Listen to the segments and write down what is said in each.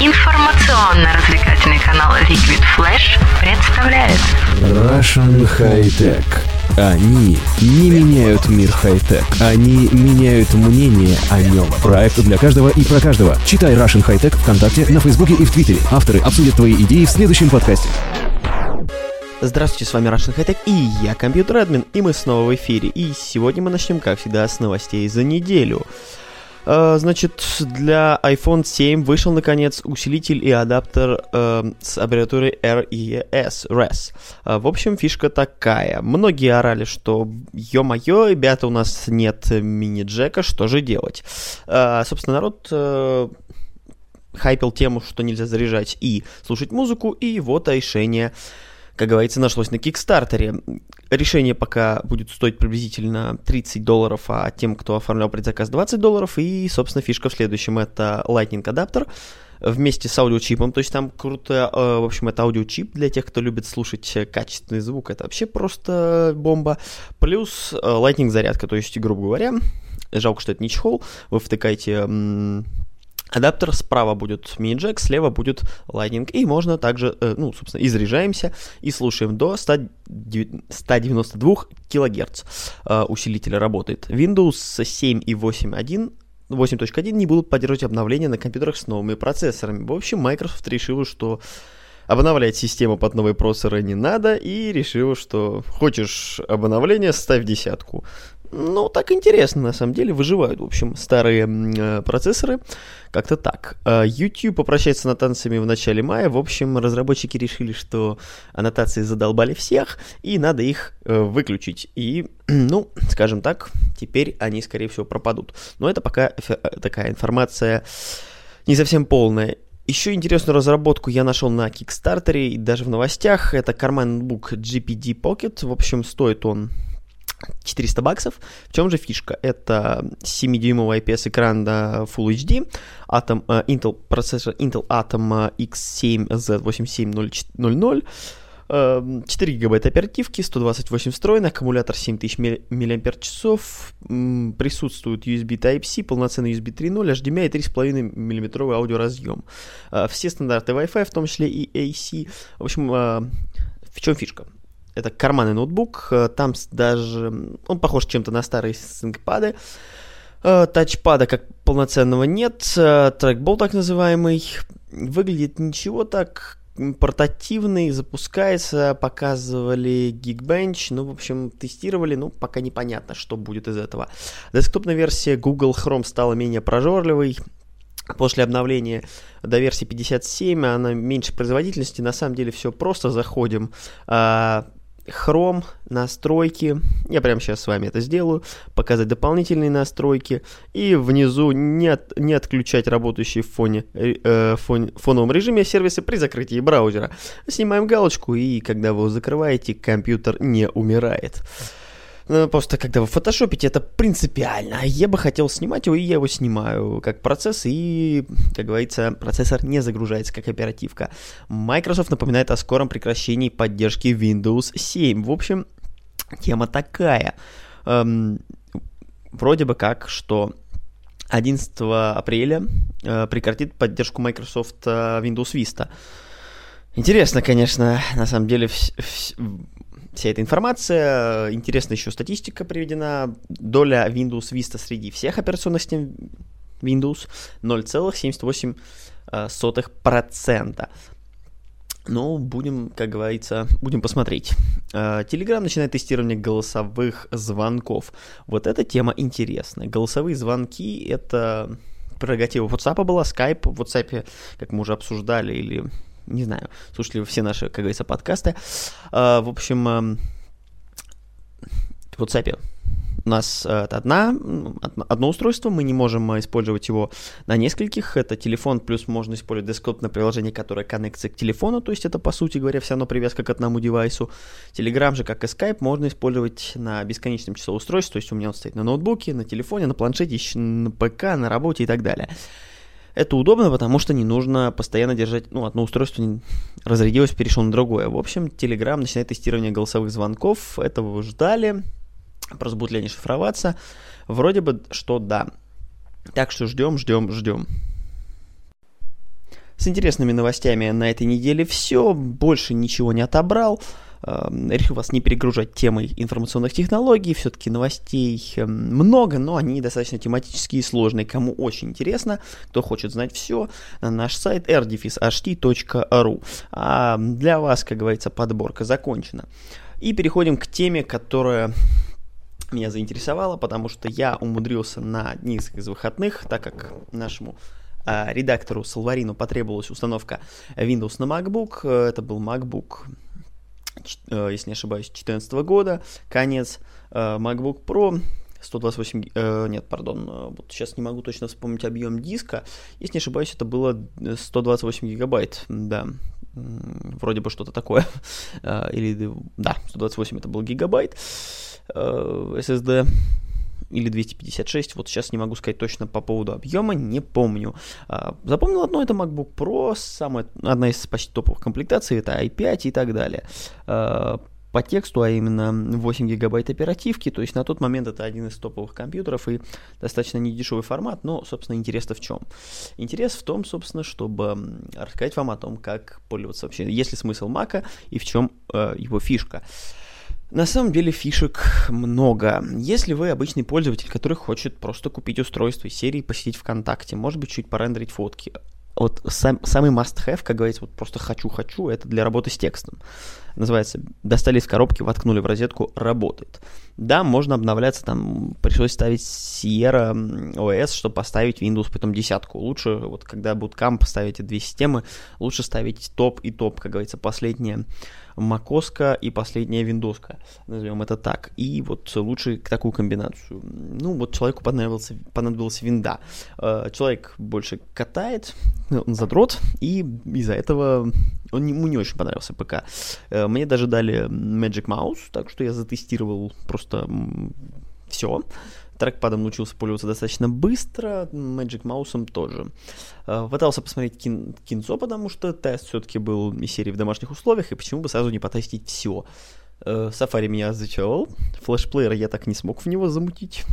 Информационно-развлекательный канал Liquid Flash представляет Russian High Tech. Они не меняют мир хай-тек, они меняют мнение о нем. Проект для каждого и про каждого. Читай Russian High Tech ВКонтакте, на Фейсбуке и в Твиттере. Авторы обсудят твои идеи в следующем подкасте. Здравствуйте, с вами Russian Hightech и я, компьютер админ, и мы снова в эфире. И сегодня мы начнем, как всегда, с новостей за неделю. Uh, значит, для iPhone 7 вышел, наконец, усилитель и адаптер uh, с аббревиатурой RES. RES. Uh, в общем, фишка такая. Многие орали, что, ё-моё, ребята, у нас нет мини-джека, что же делать? Собственно, народ хайпил тему, что нельзя заряжать и слушать музыку, и вот решение как говорится, нашлось на Кикстартере. Решение пока будет стоить приблизительно 30 долларов, а тем, кто оформлял предзаказ, 20 долларов. И, собственно, фишка в следующем. Это Lightning адаптер вместе с аудиочипом. То есть там круто, э, в общем, это аудиочип для тех, кто любит слушать качественный звук. Это вообще просто бомба. Плюс э, Lightning зарядка, то есть, грубо говоря, жалко, что это не чехол, вы втыкаете Адаптер справа будет мини-джек, слева будет Lightning. И можно также, э, ну, собственно, и заряжаемся, и слушаем до 100, 192 кГц. Усилитель работает. Windows 7 и 8.1 8.1 не будут поддерживать обновления на компьютерах с новыми процессорами. В общем, Microsoft решила, что обновлять систему под новые процессоры не надо, и решила, что хочешь обновление, ставь десятку. Ну, так интересно, на самом деле, выживают, в общем, старые э, процессоры. Как-то так. Э, YouTube попрощается с аннотациями в начале мая. В общем, разработчики решили, что аннотации задолбали всех, и надо их э, выключить. И, ну, скажем так, теперь они, скорее всего, пропадут. Но это пока э, такая информация не совсем полная. Еще интересную разработку я нашел на Kickstarter и даже в новостях. Это карманный ноутбук GPD Pocket. В общем, стоит он 400 баксов. В чем же фишка? Это 7-дюймовый IPS-экран на Full HD, Atom, uh, Intel, процессор Intel Atom X7 Z8700, 4 гигабайта оперативки, 128 встроенных, аккумулятор 7000 мАч, присутствует USB Type-C, полноценный USB 3.0, HDMI и 3,5 мм аудиоразъем. Э, все стандарты Wi-Fi, в том числе и AC. В общем, э, в чем фишка? Это карманный ноутбук, э, там даже... Он похож чем-то на старые ThinkPad. Э, тачпада как полноценного нет, э, трекбол так называемый. Выглядит ничего так, портативный, запускается, показывали Geekbench, ну, в общем, тестировали, ну, пока непонятно, что будет из этого. Десктопная версия Google Chrome стала менее прожорливой, После обновления до версии 57 она меньше производительности. На самом деле все просто. Заходим а, Chrome, настройки. Я прямо сейчас с вами это сделаю. Показать дополнительные настройки. И внизу не, от, не отключать работающие в фоне, э, фон, фоновом режиме сервисы при закрытии браузера. Снимаем галочку, и когда вы его закрываете, компьютер не умирает. Ну, просто когда вы фотошопите, это принципиально. Я бы хотел снимать его, и я его снимаю как процесс, и, как говорится, процессор не загружается как оперативка. Microsoft напоминает о скором прекращении поддержки Windows 7. В общем, тема такая. Эм, вроде бы как, что 11 апреля э, прекратит поддержку Microsoft э, Windows Vista. Интересно, конечно, на самом деле, вся эта информация. Интересная еще статистика приведена. Доля Windows Vista среди всех операционных систем Windows 0,78%. Ну, будем, как говорится, будем посмотреть. А, Telegram начинает тестирование голосовых звонков. Вот эта тема интересная. Голосовые звонки — это прерогатива WhatsApp была, Skype в WhatsApp, как мы уже обсуждали, или не знаю, слушали все наши, как говорится, подкасты. Uh, в общем, uh, в WhatsApp у нас uh, одна, одно устройство, мы не можем uh, использовать его на нескольких. Это телефон, плюс можно использовать десктопное приложение, которое коннектится к телефону, то есть это, по сути говоря, все равно привязка к одному девайсу. Telegram же, как и Skype, можно использовать на бесконечном число устройств, то есть у меня он стоит на ноутбуке, на телефоне, на планшете, на ПК, на работе и так далее. Это удобно, потому что не нужно постоянно держать, ну, одно устройство разрядилось, перешел на другое. В общем, Telegram начинает тестирование голосовых звонков. Этого ждали. Просто будут ли они шифроваться? Вроде бы, что да. Так что ждем, ждем, ждем. С интересными новостями на этой неделе все, больше ничего не отобрал. Эм, решил вас не перегружать темой информационных технологий, все-таки новостей эм, много, но они достаточно тематические и сложные. Кому очень интересно, кто хочет знать все, наш сайт rdefishht.ru. А для вас, как говорится, подборка закончена. И переходим к теме, которая меня заинтересовала, потому что я умудрился на одних из выходных, так как нашему э, редактору Салварину потребовалась установка Windows на MacBook. Э, это был MacBook Э, если не ошибаюсь, 2014 года, конец, э, MacBook Pro, 128, э, нет, пардон, э, вот сейчас не могу точно вспомнить объем диска, если не ошибаюсь, это было 128 гигабайт, да, вроде бы что-то такое, или, да, 128 это был гигабайт. SSD, или 256, вот сейчас не могу сказать точно по поводу объема, не помню. А, запомнил одно, это MacBook Pro, самая, одна из почти топовых комплектаций, это i5 и так далее. А, по тексту, а именно 8 гигабайт оперативки, то есть на тот момент это один из топовых компьютеров и достаточно недешевый формат, но, собственно, интерес-то в чем? Интерес в том, собственно, чтобы рассказать вам о том, как пользоваться вообще, есть ли смысл Мака и в чем э, его фишка. На самом деле фишек много. Если вы обычный пользователь, который хочет просто купить устройство из серии, посидеть ВКонтакте, может быть, чуть порендерить фотки, вот сам, самый must-have, как говорится, вот просто хочу-хочу, это для работы с текстом. Называется, достали из коробки, воткнули в розетку, работает. Да, можно обновляться, там пришлось ставить Sierra OS, чтобы поставить Windows потом десятку. Лучше, вот когда Bootcamp ставите две системы, лучше ставить топ и топ, как говорится, последнее макоска и последняя виндоска, назовем это так. И вот лучше такую комбинацию. Ну, вот человеку понадобился, понадобилась винда. Э, человек больше катает, он задрот, и из-за этого он, ему не очень понравился ПК. Э, мне даже дали Magic Mouse, так что я затестировал просто все. Трекпадом научился пользоваться достаточно быстро, Magic Mouse тоже. Э, пытался посмотреть кин кинцо, потому что тест все-таки был из серии в домашних условиях, и почему бы сразу не потестить все. Э, Safari меня зачаровал, флешплеер я так не смог в него замутить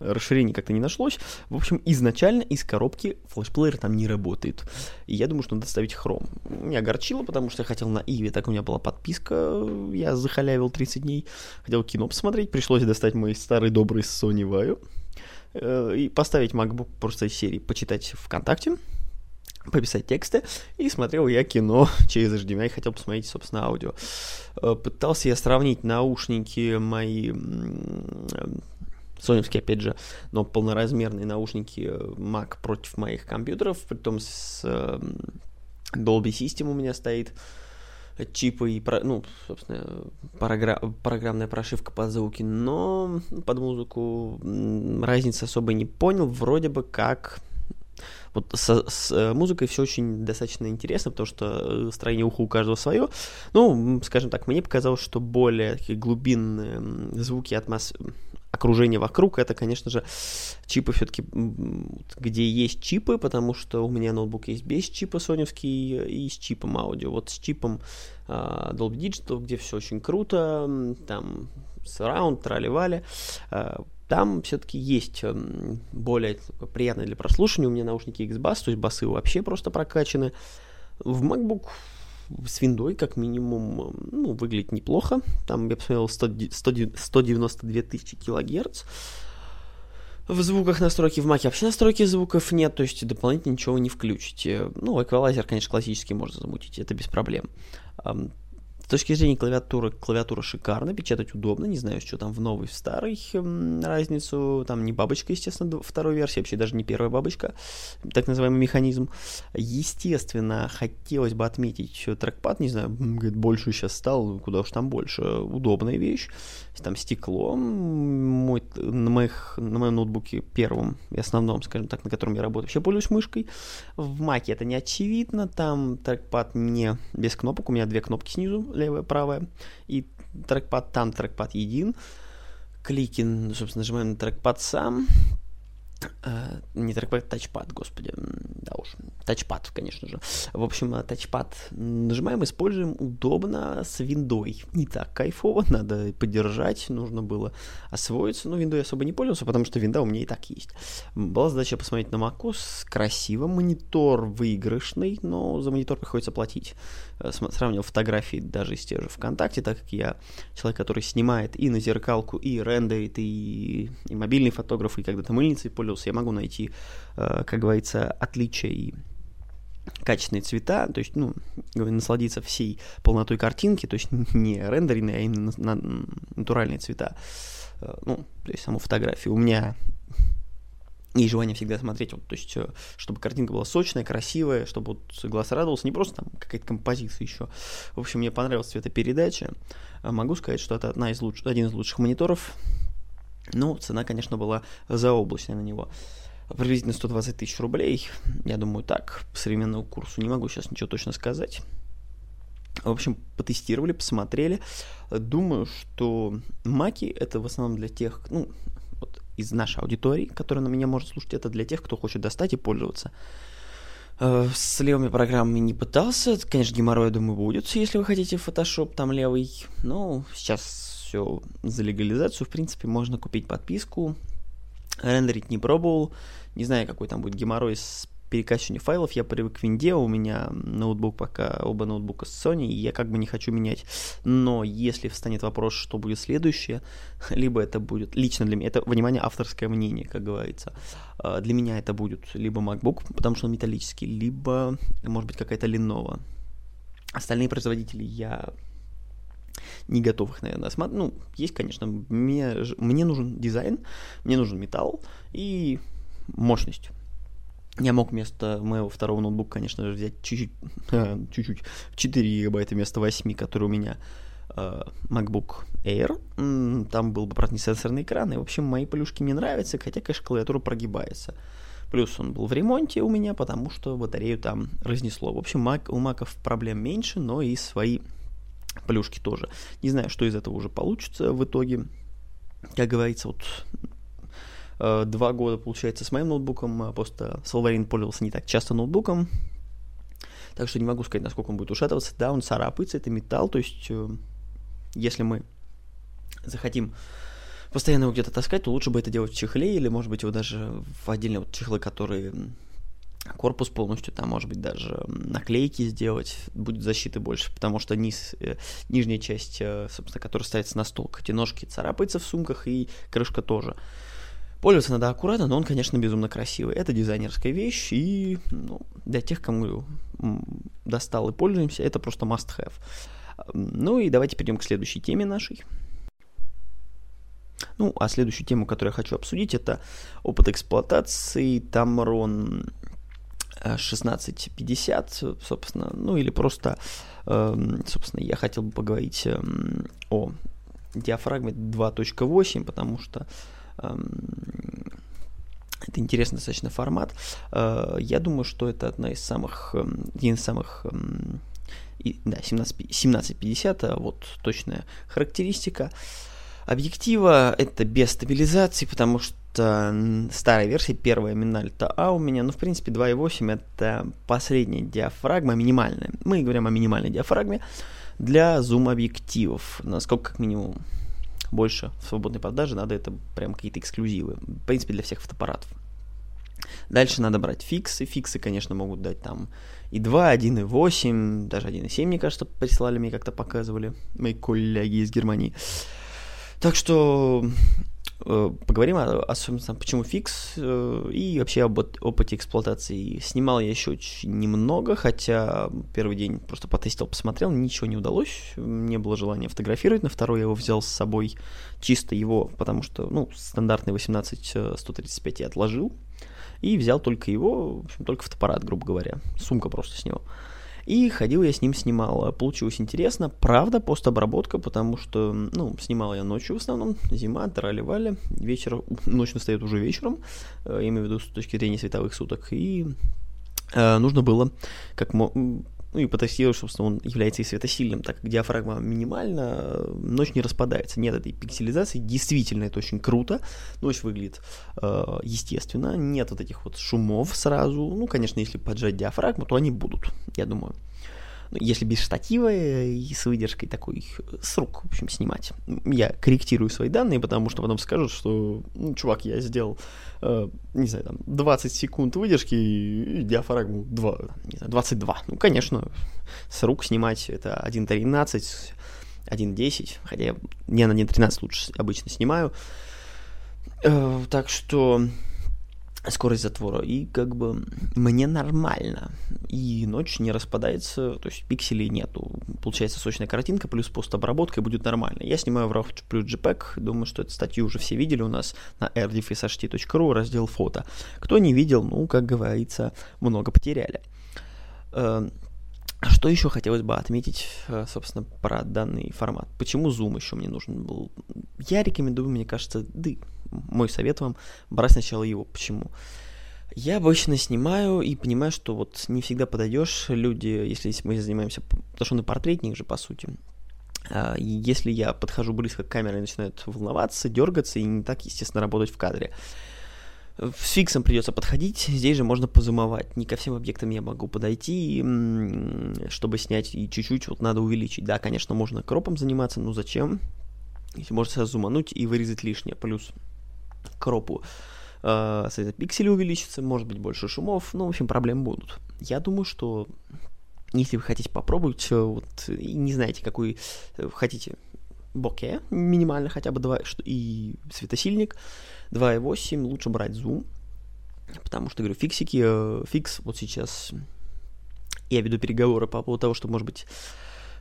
расширений как-то не нашлось. В общем, изначально из коробки флешплеер там не работает. И я думаю, что надо ставить хром. Меня огорчило, потому что я хотел на Иви, так у меня была подписка, я захалявил 30 дней, хотел кино посмотреть, пришлось достать мой старый добрый Sony Vaio э, и поставить MacBook просто из серии почитать ВКонтакте, пописать тексты, и смотрел я кино через HDMI, хотел посмотреть, собственно, аудио. Э, пытался я сравнить наушники мои соневские, опять же, но полноразмерные наушники э, Mac против моих компьютеров, при том с э, Dolby System у меня стоит чипы и, ну, собственно, програ- программная прошивка под звуки, но под музыку разницы особо не понял, вроде бы как вот со, с э, музыкой все очень достаточно интересно, потому что строение уха у каждого свое. Ну, скажем так, мне показалось, что более такие глубинные звуки атмос окружение вокруг, это, конечно же, чипы все-таки, где есть чипы, потому что у меня ноутбук есть без чипа соневский и с чипом аудио. Вот с чипом uh, Dolby Digital, где все очень круто, там surround, трали-вали, uh, там все-таки есть более приятное для прослушивания. У меня наушники X-Bass, то есть басы вообще просто прокачаны. В MacBook с виндой, как минимум, ну, выглядит неплохо. Там, я посмотрел, 100, 100, 192 тысячи килогерц. В звуках настройки в Маке вообще настройки звуков нет, то есть дополнительно ничего не включите. Ну, эквалайзер, конечно, классический можно замутить, это без проблем. С точки зрения клавиатуры, клавиатура шикарна, печатать удобно, не знаю, что там в новой, в старой разницу, там не бабочка, естественно, второй версии, вообще даже не первая бабочка, так называемый механизм. Естественно, хотелось бы отметить трекпад, не знаю, говорит, больше сейчас стал, куда уж там больше, удобная вещь, там стекло, мой, на, моих, на моем ноутбуке первом и основном, скажем так, на котором я работаю, вообще пользуюсь мышкой, в маке это не очевидно, там трекпад не без кнопок, у меня две кнопки снизу, левая, правая, и трекпад там, трекпад един. Клики, собственно, нажимаем на трекпад сам. Uh, не трекпад, тачпад, господи, да уж. тачпад, конечно же. В общем, э, тачпад нажимаем, используем удобно с виндой. Не так кайфово, надо поддержать, нужно было освоиться. Но виндой особо не пользовался, потому что винда у меня и так есть. Была задача посмотреть на macOS. Красиво, монитор выигрышный, но за монитор приходится платить. Э, сравнивал фотографии даже из тех же ВКонтакте, так как я человек, который снимает и на зеркалку, и рендерит, и, и мобильный фотограф, и когда-то мыльницей пользовался, я могу найти, э, как говорится, отличия и качественные цвета, то есть, ну, насладиться всей полнотой картинки, то есть не рендеренные, а именно на, натуральные цвета. Э, ну, то есть саму фотографию. У меня и желание всегда смотреть, вот, то есть, э, чтобы картинка была сочная, красивая, чтобы вот глаз радовался, не просто там какая-то композиция еще. В общем, мне понравилась цветопередача. Э, могу сказать, что это одна из луч... один из лучших мониторов. Ну, цена, конечно, была заоблачная на него. Приблизительно 120 тысяч рублей. Я думаю, так, по современному курсу не могу сейчас ничего точно сказать. В общем, потестировали, посмотрели. Думаю, что маки это в основном для тех, ну, из нашей аудитории, которая на меня может слушать, это для тех, кто хочет достать и пользоваться. Э, с левыми программами не пытался. Конечно, геморрой, думаю, будет, если вы хотите Photoshop там левый. Но сейчас все за легализацию. В принципе, можно купить подписку. Рендерить не пробовал. Не знаю, какой там будет геморрой с перекачиванию файлов я привык к винде, у меня ноутбук пока, оба ноутбука с Sony, и я как бы не хочу менять. Но если встанет вопрос, что будет следующее, либо это будет, лично для меня, это, внимание, авторское мнение, как говорится, а, для меня это будет либо MacBook, потому что он металлический, либо, может быть, какая-то Lenovo. Остальные производители я не готов их, наверное, смотреть. Ну, есть, конечно, мне, мне нужен дизайн, мне нужен металл и мощность. Я мог вместо моего второго ноутбука, конечно же, взять чуть-чуть, чуть-чуть 4 гигабайта вместо 8, который у меня э, MacBook Air. Там был бы, правда, не сенсорный экран. И, в общем, мои плюшки мне нравятся, хотя, конечно, клавиатура прогибается. Плюс он был в ремонте у меня, потому что батарею там разнесло. В общем, Mac, у маков проблем меньше, но и свои плюшки тоже. Не знаю, что из этого уже получится в итоге. Как говорится, вот Э, два года, получается, с моим ноутбуком, а просто Солварин пользовался не так часто ноутбуком, так что не могу сказать, насколько он будет ушатываться. Да, он царапается, это металл, то есть э, если мы захотим постоянно его где-то таскать, то лучше бы это делать в чехле, или, может быть, его даже в отдельные вот чехлы, которые корпус полностью, там, может быть, даже наклейки сделать, будет защиты больше, потому что низ, э, нижняя часть, э, собственно, которая ставится на стол, эти ножки царапается в сумках, и крышка тоже. Пользоваться надо аккуратно, но он, конечно, безумно красивый. Это дизайнерская вещь, и ну, для тех, кому достал и пользуемся, это просто must-have. Ну и давайте перейдем к следующей теме нашей. Ну, а следующую тему, которую я хочу обсудить, это опыт эксплуатации Tamron 1650, э, собственно, ну или просто, эм, собственно, я хотел бы поговорить эм, о диафрагме 2.8, потому что это интересный достаточно формат. Э, я думаю, что это одна из самых, один из самых да, 17, 1750, а вот точная характеристика. Объектива это без стабилизации, потому что старая версия, первая Минальта А у меня, ну, в принципе, 2.8 это последняя диафрагма, минимальная. Мы говорим о минимальной диафрагме для зум-объективов, насколько как минимум больше в свободной продаже, надо это прям какие-то эксклюзивы. В принципе, для всех фотоаппаратов. Дальше надо брать фиксы. Фиксы, конечно, могут дать там и 2, 1,8, даже 1,7, мне кажется, прислали мне как-то показывали мои коллеги из Германии. Так что поговорим о, почему фикс э, и вообще об опыте эксплуатации. Снимал я еще очень немного, хотя первый день просто потестил, посмотрел, ничего не удалось, не было желания фотографировать. На второй я его взял с собой чисто его, потому что, ну, стандартный 18-135 я отложил и взял только его, в общем, только фотоаппарат, грубо говоря, сумка просто с него. И ходил я с ним, снимал. Получилось интересно. Правда, постобработка, потому что, ну, снимал я ночью в основном. Зима, трали-вали. Вечер, ночь настает уже вечером. Я имею в виду с точки зрения световых суток. И э, нужно было как ну и потестировать, собственно, он является и светосильным, так как диафрагма минимальна, ночь не распадается. Нет этой пикселизации, действительно это очень круто, ночь выглядит э, естественно, нет вот этих вот шумов сразу. Ну, конечно, если поджать диафрагму, то они будут, я думаю. Ну, если без штатива и с выдержкой такой с рук, в общем, снимать. Я корректирую свои данные, потому что потом скажут, что, ну, чувак, я сделал, э, не знаю, там, 20 секунд выдержки и диафрагму 2, не знаю, 22. Ну, конечно, с рук снимать это 1.13, 1.10, хотя я, я на 1.13 лучше обычно снимаю. Э, так что скорость затвора, и как бы мне нормально. И ночь не распадается, то есть пикселей нету. Получается сочная картинка, плюс постобработка, и будет нормально. Я снимаю в RAW плюс JPEG, думаю, что эту статью уже все видели у нас на rdfsht.ru, раздел фото. Кто не видел, ну, как говорится, много потеряли. Э, что еще хотелось бы отметить, э, собственно, про данный формат? Почему Zoom еще мне нужен был? Я рекомендую, мне кажется, да, мой совет вам, брать сначала его. Почему? Я обычно снимаю и понимаю, что вот не всегда подойдешь. Люди, если мы занимаемся, потому что он и портретник же, по сути, а, если я подхожу близко к камере, начинают волноваться, дергаться и не так, естественно, работать в кадре. С фиксом придется подходить, здесь же можно позумовать. Не ко всем объектам я могу подойти, чтобы снять, и чуть-чуть вот надо увеличить. Да, конечно, можно кропом заниматься, но зачем? Если можно зумануть и вырезать лишнее. Плюс кропу э, пиксели увеличится, может быть больше шумов, ну, в общем, проблем будут. Я думаю, что если вы хотите попробовать, э, вот, и не знаете, какой э, хотите боке, минимально хотя бы 2, и светосильник, 2.8, лучше брать зум, потому что, говорю, фиксики, э, фикс вот сейчас, я веду переговоры по поводу того, что, может быть,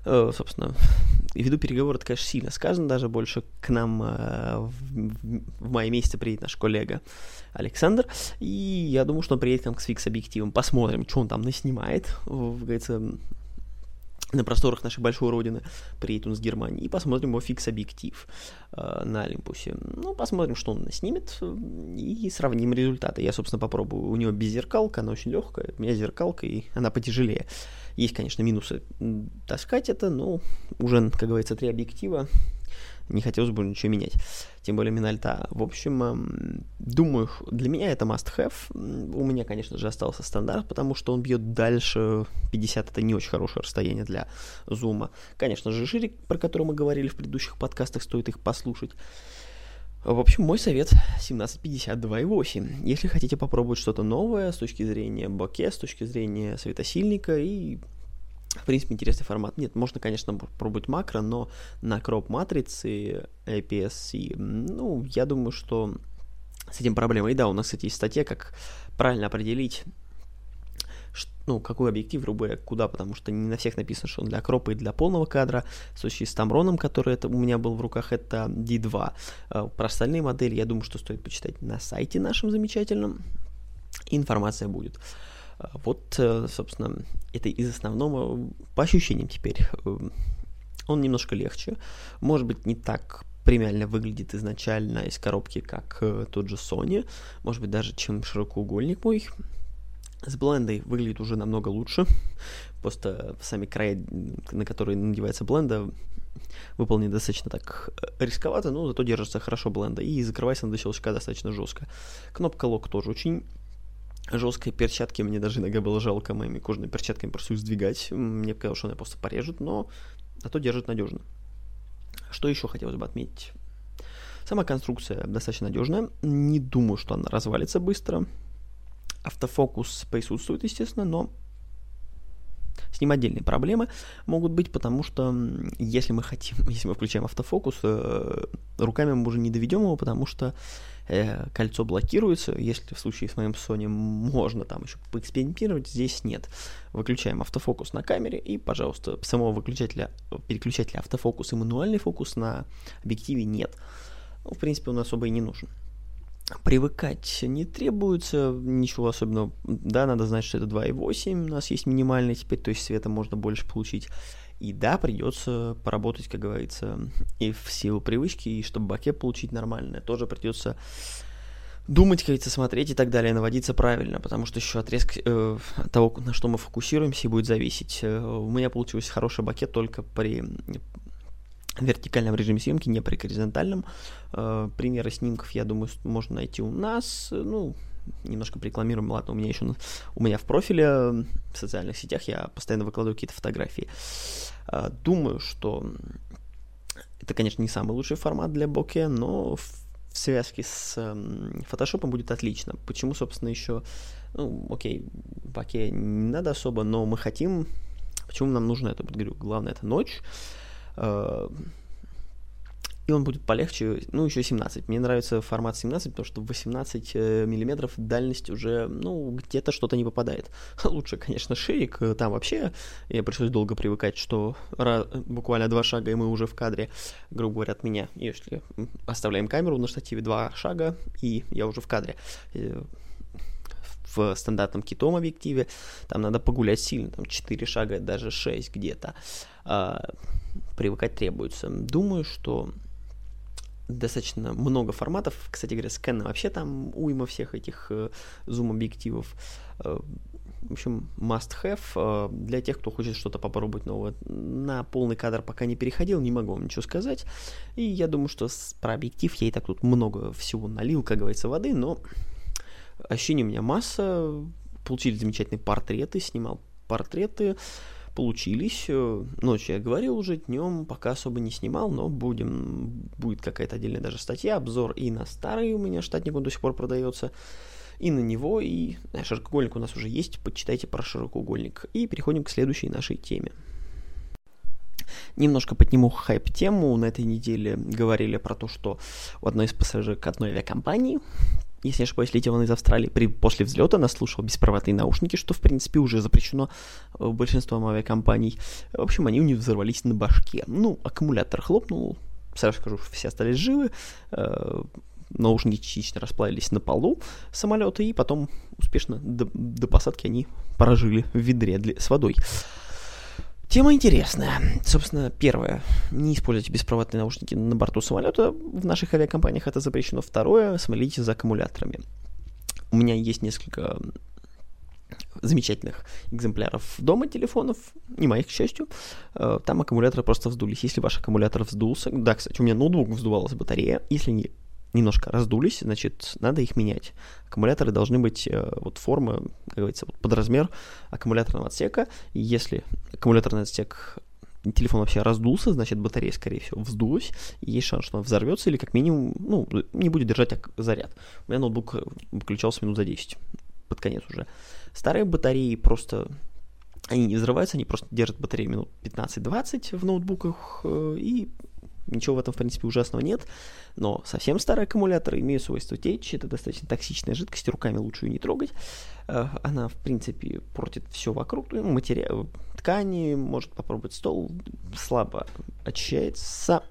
собственно, веду переговоры, это, конечно, сильно сказано, даже больше к нам э, в, в мае месяце приедет наш коллега Александр, и я думаю, что он приедет к нам с фикс-объективом, посмотрим, что он там наснимает, говорится, на просторах нашей большой родины, он с Германии, и посмотрим его фикс-объектив э, на Олимпусе. Ну, посмотрим, что он снимет, и сравним результаты. Я, собственно, попробую. У него беззеркалка, она очень легкая, у меня зеркалка, и она потяжелее. Есть, конечно, минусы таскать это, но уже, как говорится, три объектива, не хотелось бы ничего менять. Тем более Минальта. В общем, эм, думаю, для меня это must-have. У меня, конечно же, остался стандарт, потому что он бьет дальше 50. Это не очень хорошее расстояние для зума. Конечно же, Жирик, про который мы говорили в предыдущих подкастах, стоит их послушать. В общем, мой совет 1752,8. Если хотите попробовать что-то новое с точки зрения боке, с точки зрения светосильника и в принципе, интересный формат. Нет, можно, конечно, пробовать макро, но на кроп матрицы APS-C, ну, я думаю, что с этим проблема. И да, у нас, кстати, есть статья, как правильно определить ну, какой объектив, грубо говоря, куда, потому что не на всех написано, что он для кропа и для полного кадра. В случае с Тамроном, который это, у меня был в руках, это D2. А, про остальные модели, я думаю, что стоит почитать на сайте нашем замечательном. Информация будет. А, вот, э, собственно, это из основного, по ощущениям теперь, э, он немножко легче. Может быть, не так премиально выглядит изначально из коробки, как э, тот же Sony. Может быть, даже чем широкоугольник мой. С блендой выглядит уже намного лучше. Просто сами края, на которые надевается бленда, выполнены достаточно так рисковато, но зато держится хорошо бленда. И закрывается на до щелчка достаточно жестко. Кнопка лок тоже очень жесткая. Перчатки мне даже иногда было жалко моими кожаными перчатками просто их сдвигать. Мне показалось, что она просто порежет, но зато держит надежно. Что еще хотелось бы отметить? Сама конструкция достаточно надежная. Не думаю, что она развалится быстро. Автофокус присутствует, естественно, но с ним отдельные проблемы могут быть, потому что если мы хотим, если мы включаем автофокус, э, руками мы уже не доведем его, потому что э, кольцо блокируется. Если в случае с моим Sony можно там еще поэкспериментировать, здесь нет. Выключаем автофокус на камере и, пожалуйста, самого выключателя, переключателя автофокус и мануальный фокус на объективе нет. Ну, в принципе, он особо и не нужен привыкать не требуется ничего особенного. Да, надо знать, что это 2.8, у нас есть минимальный теперь, то есть света можно больше получить. И да, придется поработать, как говорится, и в силу привычки, и чтобы баке получить нормальное, тоже придется думать, как говорится, смотреть и так далее, наводиться правильно, потому что еще отрезк э, того, на что мы фокусируемся, будет зависеть. Э, у меня получился хороший бакет только при вертикальном режиме съемки, не при горизонтальном. Э, примеры снимков, я думаю, можно найти у нас. Ну, немножко рекламируем, ладно, у меня еще у меня в профиле в социальных сетях я постоянно выкладываю какие-то фотографии. Э, думаю, что это, конечно, не самый лучший формат для боке, но в, связке с фотошопом будет отлично. Почему, собственно, еще, ну, окей, боке не надо особо, но мы хотим, почему нам нужно это, говорю, главное, это ночь, Э, и он будет полегче, ну, еще 17. Мне нравится формат 17, потому что 18 э, миллиметров дальность уже, ну, где-то что-то не попадает. Лучше, конечно, ширик, э, там вообще я пришлось долго привыкать, что буквально два шага, и мы уже в кадре, грубо говоря, от меня. Если оставляем камеру на штативе два шага, и я уже в кадре в стандартном китом объективе, там надо погулять сильно, там 4 шага, даже 6 где-то. А, привыкать требуется. Думаю, что достаточно много форматов. Кстати говоря, с Canon вообще там уйма всех этих э, зум-объективов. Э, в общем, must-have э, для тех, кто хочет что-то попробовать новое. На полный кадр пока не переходил, не могу вам ничего сказать. И я думаю, что про объектив я и так тут много всего налил, как говорится, воды, но ощущений у меня масса. Получили замечательные портреты, снимал портреты получились. Э, ночью я говорил уже, днем пока особо не снимал, но будем, будет какая-то отдельная даже статья, обзор и на старый у меня штатник, он до сих пор продается, и на него, и э, широкоугольник у нас уже есть, почитайте про широкоугольник. И переходим к следующей нашей теме. Немножко подниму хайп-тему. На этой неделе говорили про то, что у одной из пассажирок одной авиакомпании если не ошибаюсь, летел он из Австралии, при, после взлета слушала беспроводные наушники, что, в принципе, уже запрещено э, большинством авиакомпаний. В общем, они у них взорвались на башке. Ну, аккумулятор хлопнул, сразу скажу, все остались живы, э, наушники частично расплавились на полу самолета, и потом успешно до, до посадки они прожили в ведре для, с водой. Тема интересная. Собственно, первое. Не используйте беспроводные наушники на борту самолета. В наших авиакомпаниях это запрещено. Второе. Смотрите за аккумуляторами. У меня есть несколько замечательных экземпляров дома телефонов, не моих, к счастью, э, там аккумуляторы просто вздулись. Если ваш аккумулятор вздулся, да, кстати, у меня ноутбук вздувалась батарея, если не немножко раздулись, значит, надо их менять. Аккумуляторы должны быть э, вот формы, как говорится, вот под размер аккумуляторного отсека. Если аккумуляторный отсек телефон вообще раздулся, значит батарея, скорее всего, вздулась, и есть шанс, что она взорвется или как минимум, ну, не будет держать заряд. У меня ноутбук выключался минут за 10, под конец уже. Старые батареи просто они не взрываются, они просто держат батарею минут 15-20 в ноутбуках, э, и Ничего в этом, в принципе, ужасного нет, но совсем старые аккумуляторы имеют свойство течь, это достаточно токсичная жидкость, руками лучше ее не трогать. Э, она, в принципе, портит все вокруг, ну, материал, ткани, может попробовать стол, слабо очищается.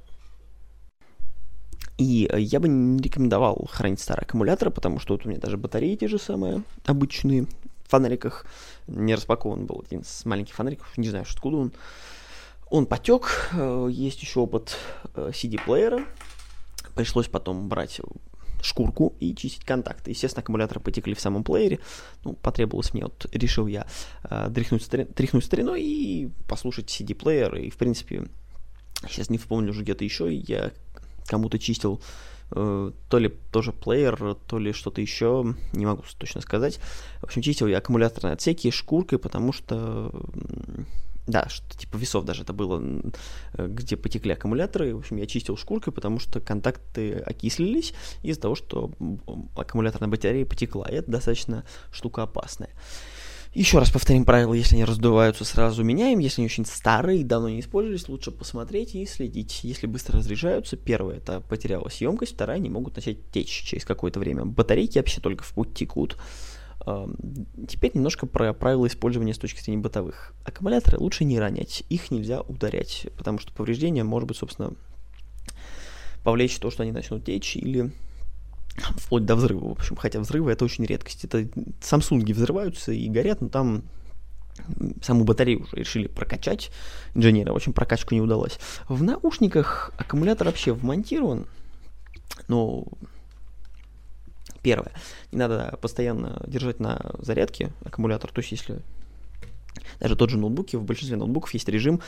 И я бы не рекомендовал хранить старые аккумуляторы, потому что вот у меня даже батареи те же самые, обычные, в фонариках не распакован был один с маленьких фонариков, не знаю, откуда он. Он потек, э, есть еще опыт CD-плеера. Пришлось потом брать шкурку и чистить контакты. Естественно, аккумуляторы потекли в самом плеере. Ну, потребовалось мне, вот решил я э, тряхнуть, стари, тряхнуть стариной и послушать CD-плеер. И, в принципе, сейчас не вспомню уже где-то еще, я кому-то чистил э, то ли тоже плеер, то ли что-то еще, не могу точно сказать. В общем, чистил я аккумуляторные отсеки шкуркой, потому что да, что типа весов даже это было, где потекли аккумуляторы. В общем, я чистил шкуркой, потому что контакты окислились из-за того, что аккумуляторная батарея потекла. И это достаточно штука опасная. Еще раз повторим правила, если они раздуваются, сразу меняем. Если они очень старые давно не использовались, лучше посмотреть и следить. Если быстро разряжаются, первое, это потерялась емкость, вторая, они могут начать течь через какое-то время. Батарейки вообще только в путь текут. Теперь немножко про правила использования с точки зрения бытовых. Аккумуляторы лучше не ронять, их нельзя ударять, потому что повреждение может быть, собственно, повлечь то, что они начнут течь или вплоть до взрыва. В общем, хотя взрывы это очень редкость. Это Samsung взрываются и горят, но там саму батарею уже решили прокачать инженеры, в общем, прокачку не удалось. В наушниках аккумулятор вообще вмонтирован, но Первое. Не надо постоянно держать на зарядке аккумулятор. То есть, если даже тот же ноутбук, в большинстве ноутбуков есть режим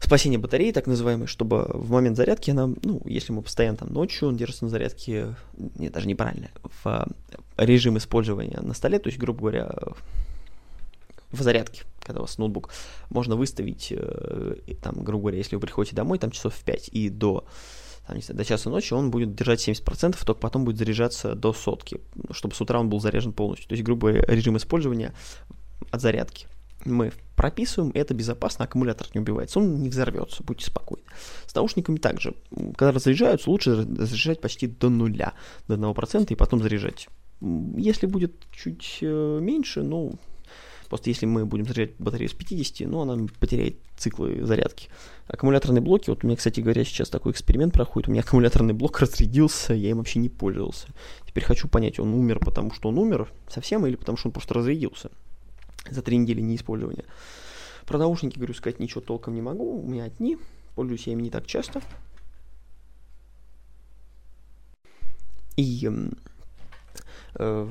спасения батареи, так называемый, чтобы в момент зарядки она, ну, если мы постоянно там ночью, он держится на зарядке, нет, даже неправильно, в режим использования на столе, то есть, грубо говоря, в зарядке, когда у вас ноутбук, можно выставить, э, там, грубо говоря, если вы приходите домой, там часов в 5 и до там, не знаю, до часа ночи он будет держать 70%, только потом будет заряжаться до сотки, чтобы с утра он был заряжен полностью. То есть, грубо режим использования от зарядки. Мы прописываем, это безопасно, аккумулятор не убивается, он не взорвется, будьте спокойны. С наушниками также. Когда разряжаются, лучше разряжать почти до нуля, до 1%, и потом заряжать. Если будет чуть э, меньше, ну, Просто если мы будем заряжать батарею с 50, ну, она потеряет циклы зарядки. Аккумуляторные блоки, вот у меня, кстати говоря, сейчас такой эксперимент проходит. У меня аккумуляторный блок разрядился, я им вообще не пользовался. Теперь хочу понять, он умер, потому что он умер совсем, или потому что он просто разрядился за три недели неиспользования. Про наушники, говорю, сказать ничего толком не могу. У меня одни, пользуюсь я ими не так часто. И э,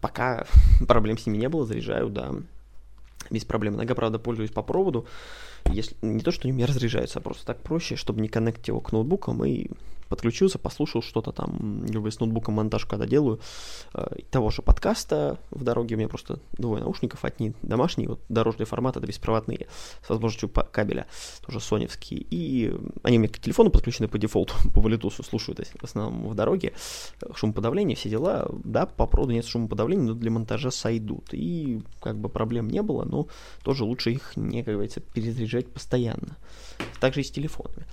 пока проблем с ними не было, заряжаю, да, без проблем. Иногда, правда, пользуюсь по проводу, если не то, что они у меня разряжаются, а просто так проще, чтобы не коннектить его к ноутбукам и подключился, послушал что-то там, либо с ноутбуком монтаж, когда делаю, э, того же подкаста в дороге, у меня просто двое наушников, одни домашние, вот дорожный формат, это беспроводные, с возможностью кабеля, тоже соневские, и они у меня к телефону подключены по дефолту, по Bluetooth слушают в основном в дороге, шумоподавление, все дела, да, по проводу нет шумоподавления, но для монтажа сойдут, и как бы проблем не было, но тоже лучше их не, как говорится, перезаряжать постоянно. Также и с телефонами.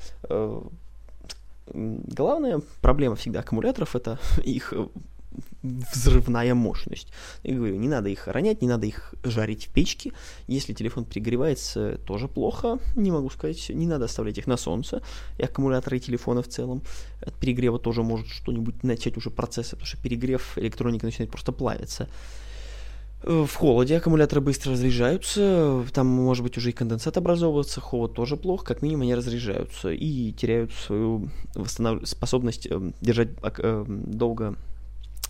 Главная проблема всегда аккумуляторов это их э, взрывная мощность. Я говорю, не надо их ронять, не надо их жарить в печке. Если телефон перегревается, тоже плохо, не могу сказать. Не надо оставлять их на солнце. И аккумуляторы и телефона в целом. От перегрева тоже может что-нибудь начать уже процессы, потому что перегрев электроника начинает просто плавиться. Э, в холоде аккумуляторы быстро разряжаются, там может быть уже и конденсат образовываться, холод тоже плохо, как минимум они разряжаются и теряют свою восстанов... способность э, держать э, долго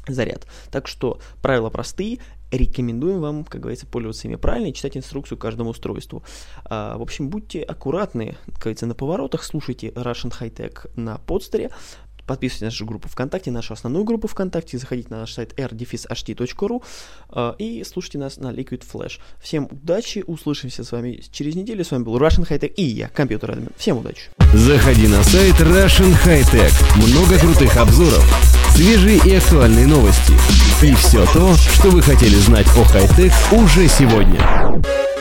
заряд. Так что правила простые, рекомендуем вам, как говорится, пользоваться ими правильно и читать инструкцию каждому устройству. А, в общем, будьте аккуратны, как говорится, на поворотах, слушайте Russian High Tech на подстере, Подписывайтесь на нашу группу ВКонтакте, нашу основную группу ВКонтакте, заходите на наш сайт rdefishht.ru э, и слушайте нас на Liquid Flash. Всем удачи, услышимся с вами через неделю. С вами был Russian High Tech и я, компьютер админ. Всем удачи. Заходи на сайт Russian High Tech. Много крутых обзоров, свежие и актуальные новости. И все то, что вы хотели знать о хай-тек уже сегодня.